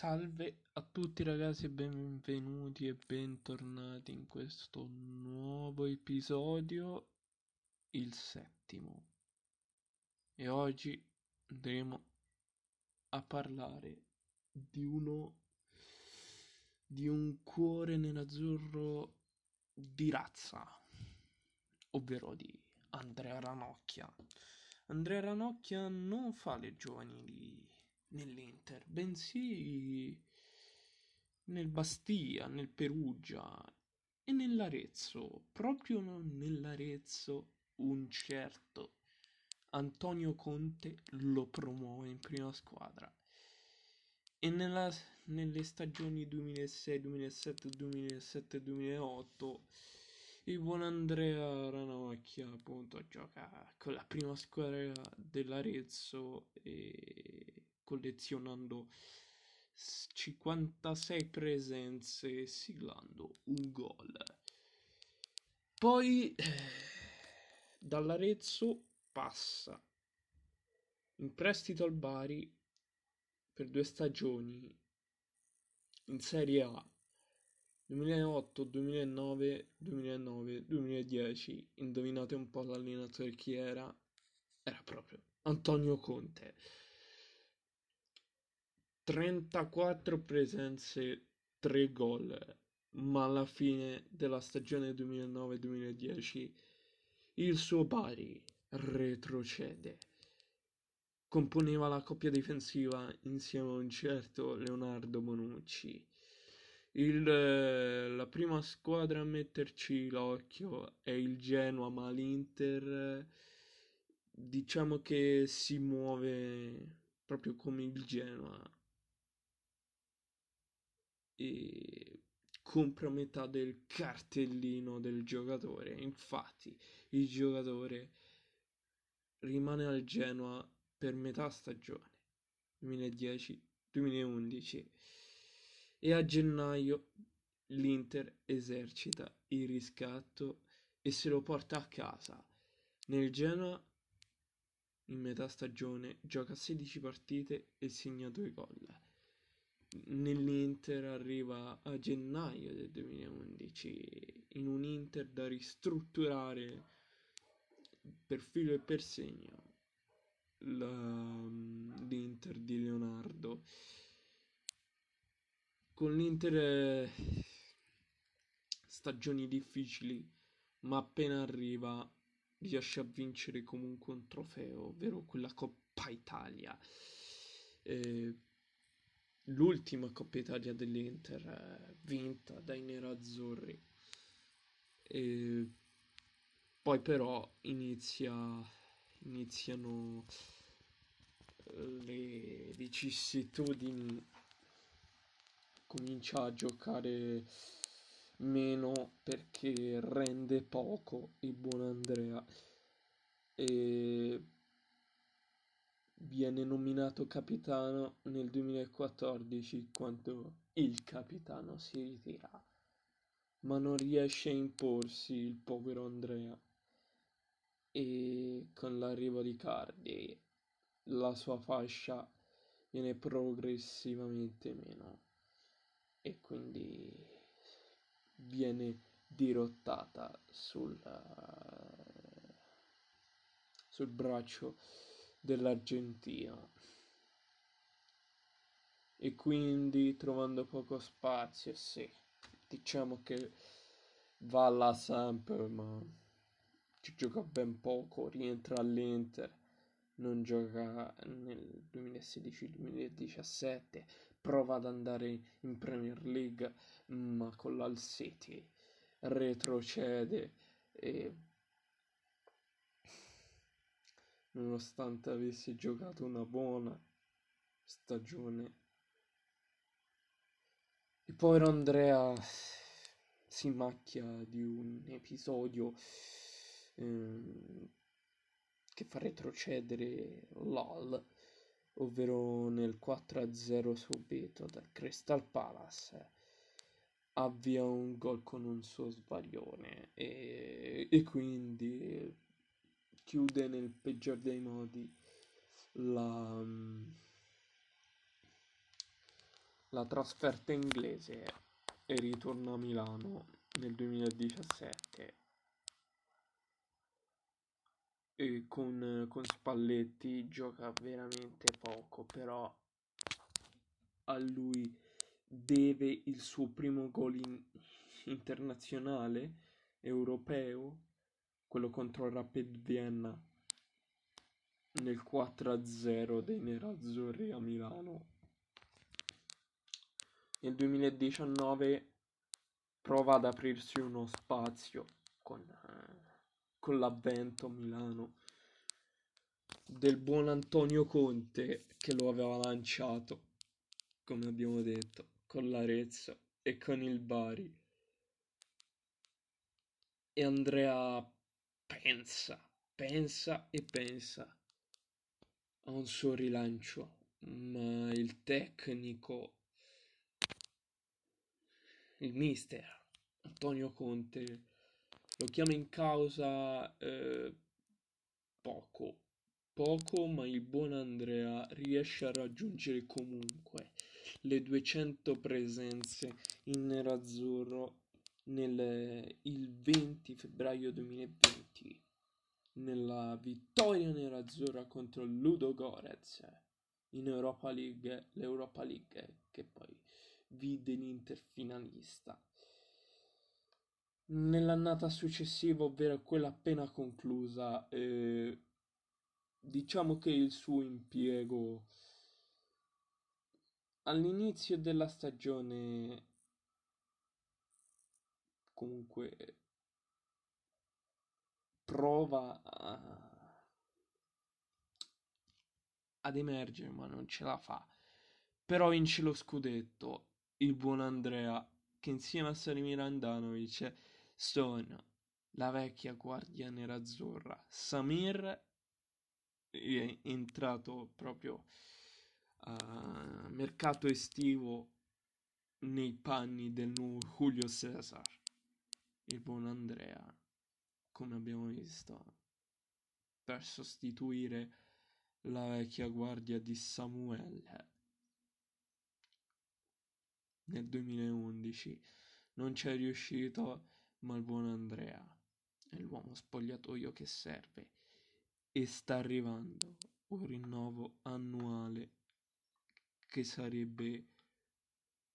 Salve a tutti ragazzi e benvenuti e bentornati in questo nuovo episodio, il settimo. E oggi andremo a parlare di uno di un cuore nerazzurro di razza, ovvero di Andrea Ranocchia. Andrea Ranocchia non fa le giovanili nell'Inter, bensì nel Bastia, nel Perugia e nell'Arezzo, proprio nell'Arezzo un certo Antonio Conte lo promuove in prima squadra. E nella, nelle stagioni 2006, 2007, 2007, 2008 il buon Andrea Ranocchia appunto gioca con la prima squadra dell'Arezzo e collezionando 56 presenze siglando un gol. Poi eh, dall'Arezzo passa in prestito al Bari per due stagioni in Serie A 2008, 2009, 2009, 2010. Indovinate un po' l'allenatore chi era? Era proprio Antonio Conte. 34 presenze, 3 gol, ma alla fine della stagione 2009-2010 il suo Bari retrocede. Componeva la coppia difensiva insieme a un certo Leonardo Bonucci. Il, la prima squadra a metterci l'occhio è il Genoa, ma l'Inter diciamo che si muove proprio come il Genoa e compra metà del cartellino del giocatore. Infatti, il giocatore rimane al Genoa per metà stagione 2010-2011 e a gennaio l'Inter esercita il riscatto e se lo porta a casa. Nel Genoa in metà stagione gioca 16 partite e segna 2 gol nell'Inter arriva a gennaio del 2011 in un Inter da ristrutturare per filo e per segno la, l'Inter di Leonardo. Con l'Inter eh, stagioni difficili ma appena arriva riesce a vincere comunque un trofeo ovvero quella Coppa Italia. Eh, l'ultima Coppa Italia dell'Inter eh, vinta dai nerazzurri. E poi però inizia, iniziano eh, le vicissitudini. Comincia a giocare meno perché rende poco il buon Andrea. E Viene nominato capitano nel 2014 quando il capitano si ritira, ma non riesce a imporsi il povero Andrea. E con l'arrivo di Cardi la sua fascia viene progressivamente meno. E quindi viene dirottata sul, sul braccio dell'Argentina. E quindi trovando poco spazio, sì, diciamo che va alla Samp ma ci gioca ben poco, rientra all'Inter, non gioca nel 2016-2017, prova ad andare in Premier League ma con l'Al City retrocede e nonostante avesse giocato una buona stagione. Il povero Andrea si macchia di un episodio ehm, che fa retrocedere LOL, ovvero nel 4-0 subito dal Crystal Palace avvia un gol con un suo sbaglione e, e quindi chiude nel peggior dei modi la, la trasferta inglese e ritorna a Milano nel 2017 e con, con Spalletti gioca veramente poco però a lui deve il suo primo gol in, internazionale europeo quello contro il Rapid Vienna nel 4-0 dei nerazzurri a Milano nel 2019 prova ad aprirsi uno spazio con, eh, con l'avvento a Milano del buon Antonio Conte che lo aveva lanciato, come abbiamo detto, con l'Arezzo e con il Bari. E Andrea pensa, pensa e pensa. A un suo rilancio, ma il tecnico il mister Antonio Conte lo chiama in causa eh, poco, poco, ma il buon Andrea riesce a raggiungere comunque le 200 presenze in nerazzurro nel, il 20 febbraio 2020 nella vittoria nerazzurra contro Ludo Gorez in Europa League, l'Europa League che poi vide l'Inter finalista. Nell'annata successiva, ovvero quella appena conclusa, eh, diciamo che il suo impiego all'inizio della stagione comunque prova a, ad emergere ma non ce la fa però vince lo scudetto il buon Andrea, che insieme a Salimir Andanovic sono la vecchia guardia nerazzurra. Samir è entrato proprio a mercato estivo nei panni del nuovo Julio Cesar. Il buon Andrea, come abbiamo visto, per sostituire la vecchia guardia di Samuel nel 2011 non c'è riuscito, ma il buon Andrea è l'uomo spogliatoio che serve e sta arrivando un rinnovo annuale che sarebbe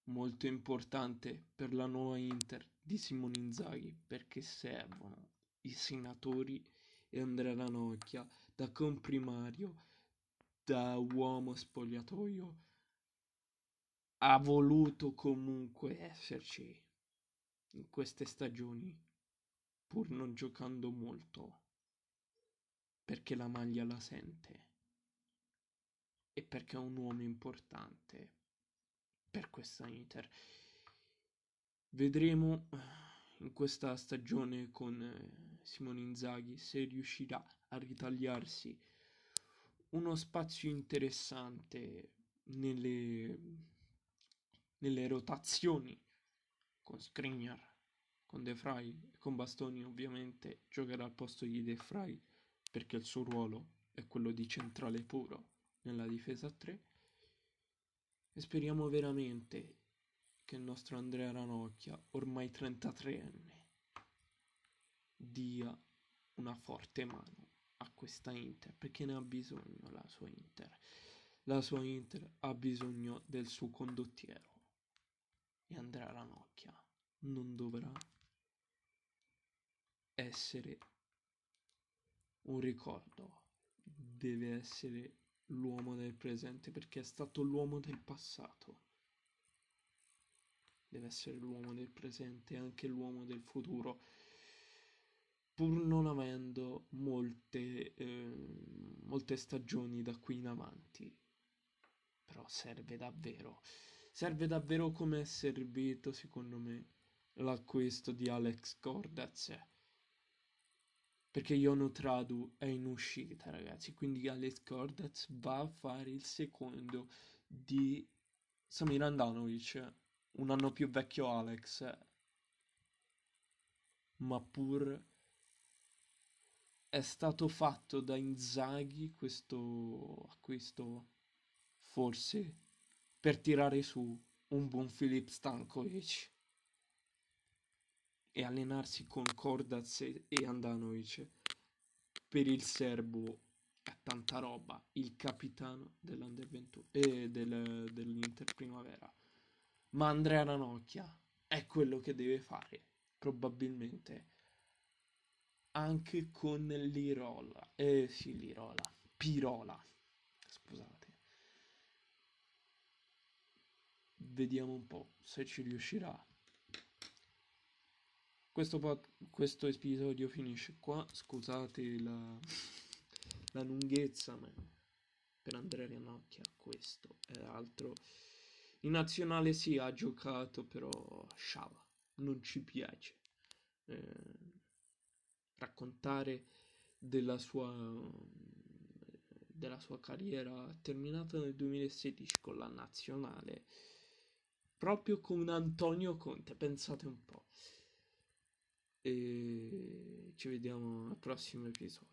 molto importante per la nuova Inter di Simone Inzaghi perché servono i senatori e Andrea Ranocchia da comprimario da uomo spogliatoio ha voluto comunque esserci in queste stagioni, pur non giocando molto, perché la maglia la sente e perché è un uomo importante per questa Inter. Vedremo in questa stagione con eh, Simone Inzaghi se riuscirà a ritagliarsi uno spazio interessante nelle nelle rotazioni con Skriniar, con De Frey e con Bastoni ovviamente giocherà al posto di De Frey perché il suo ruolo è quello di centrale puro nella difesa a 3 e speriamo veramente che il nostro Andrea Ranocchia, ormai 33enne, dia una forte mano a questa Inter perché ne ha bisogno la sua Inter. La sua Inter ha bisogno del suo condottiero e Andrea Ranocchia non dovrà essere un ricordo, deve essere l'uomo del presente perché è stato l'uomo del passato. Deve essere l'uomo del presente e anche l'uomo del futuro, pur non avendo molte, eh, molte stagioni da qui in avanti. Però serve davvero serve davvero come è servito, secondo me, l'acquisto di Alex Cordaz. Perché Yono Tradu è in uscita, ragazzi. Quindi Alex Cordaz va a fare il secondo di Samir Andanovic. Un anno più vecchio Alex. Ma pur è stato fatto da Inzaghi questo acquisto forse per tirare su un buon Filip Stankovic e allenarsi con Kordaz e Andanovic per il serbo è tanta roba il capitano dell'Under 21 e del, dell'Inter Primavera ma Andrea Ranocchia è quello che deve fare probabilmente anche con l'Irola. Eh sì l'Irola. Pirola. Scusate. Vediamo un po' se ci riuscirà. Questo, pod- questo episodio finisce qua. Scusate la, la lunghezza ma per Andrea Ranocchia questo è altro in nazionale sì ha giocato però sciava non ci piace. Eh, raccontare della sua della sua carriera terminata nel 2016 con la nazionale proprio con Antonio Conte pensate un po' e ci vediamo al prossimo episodio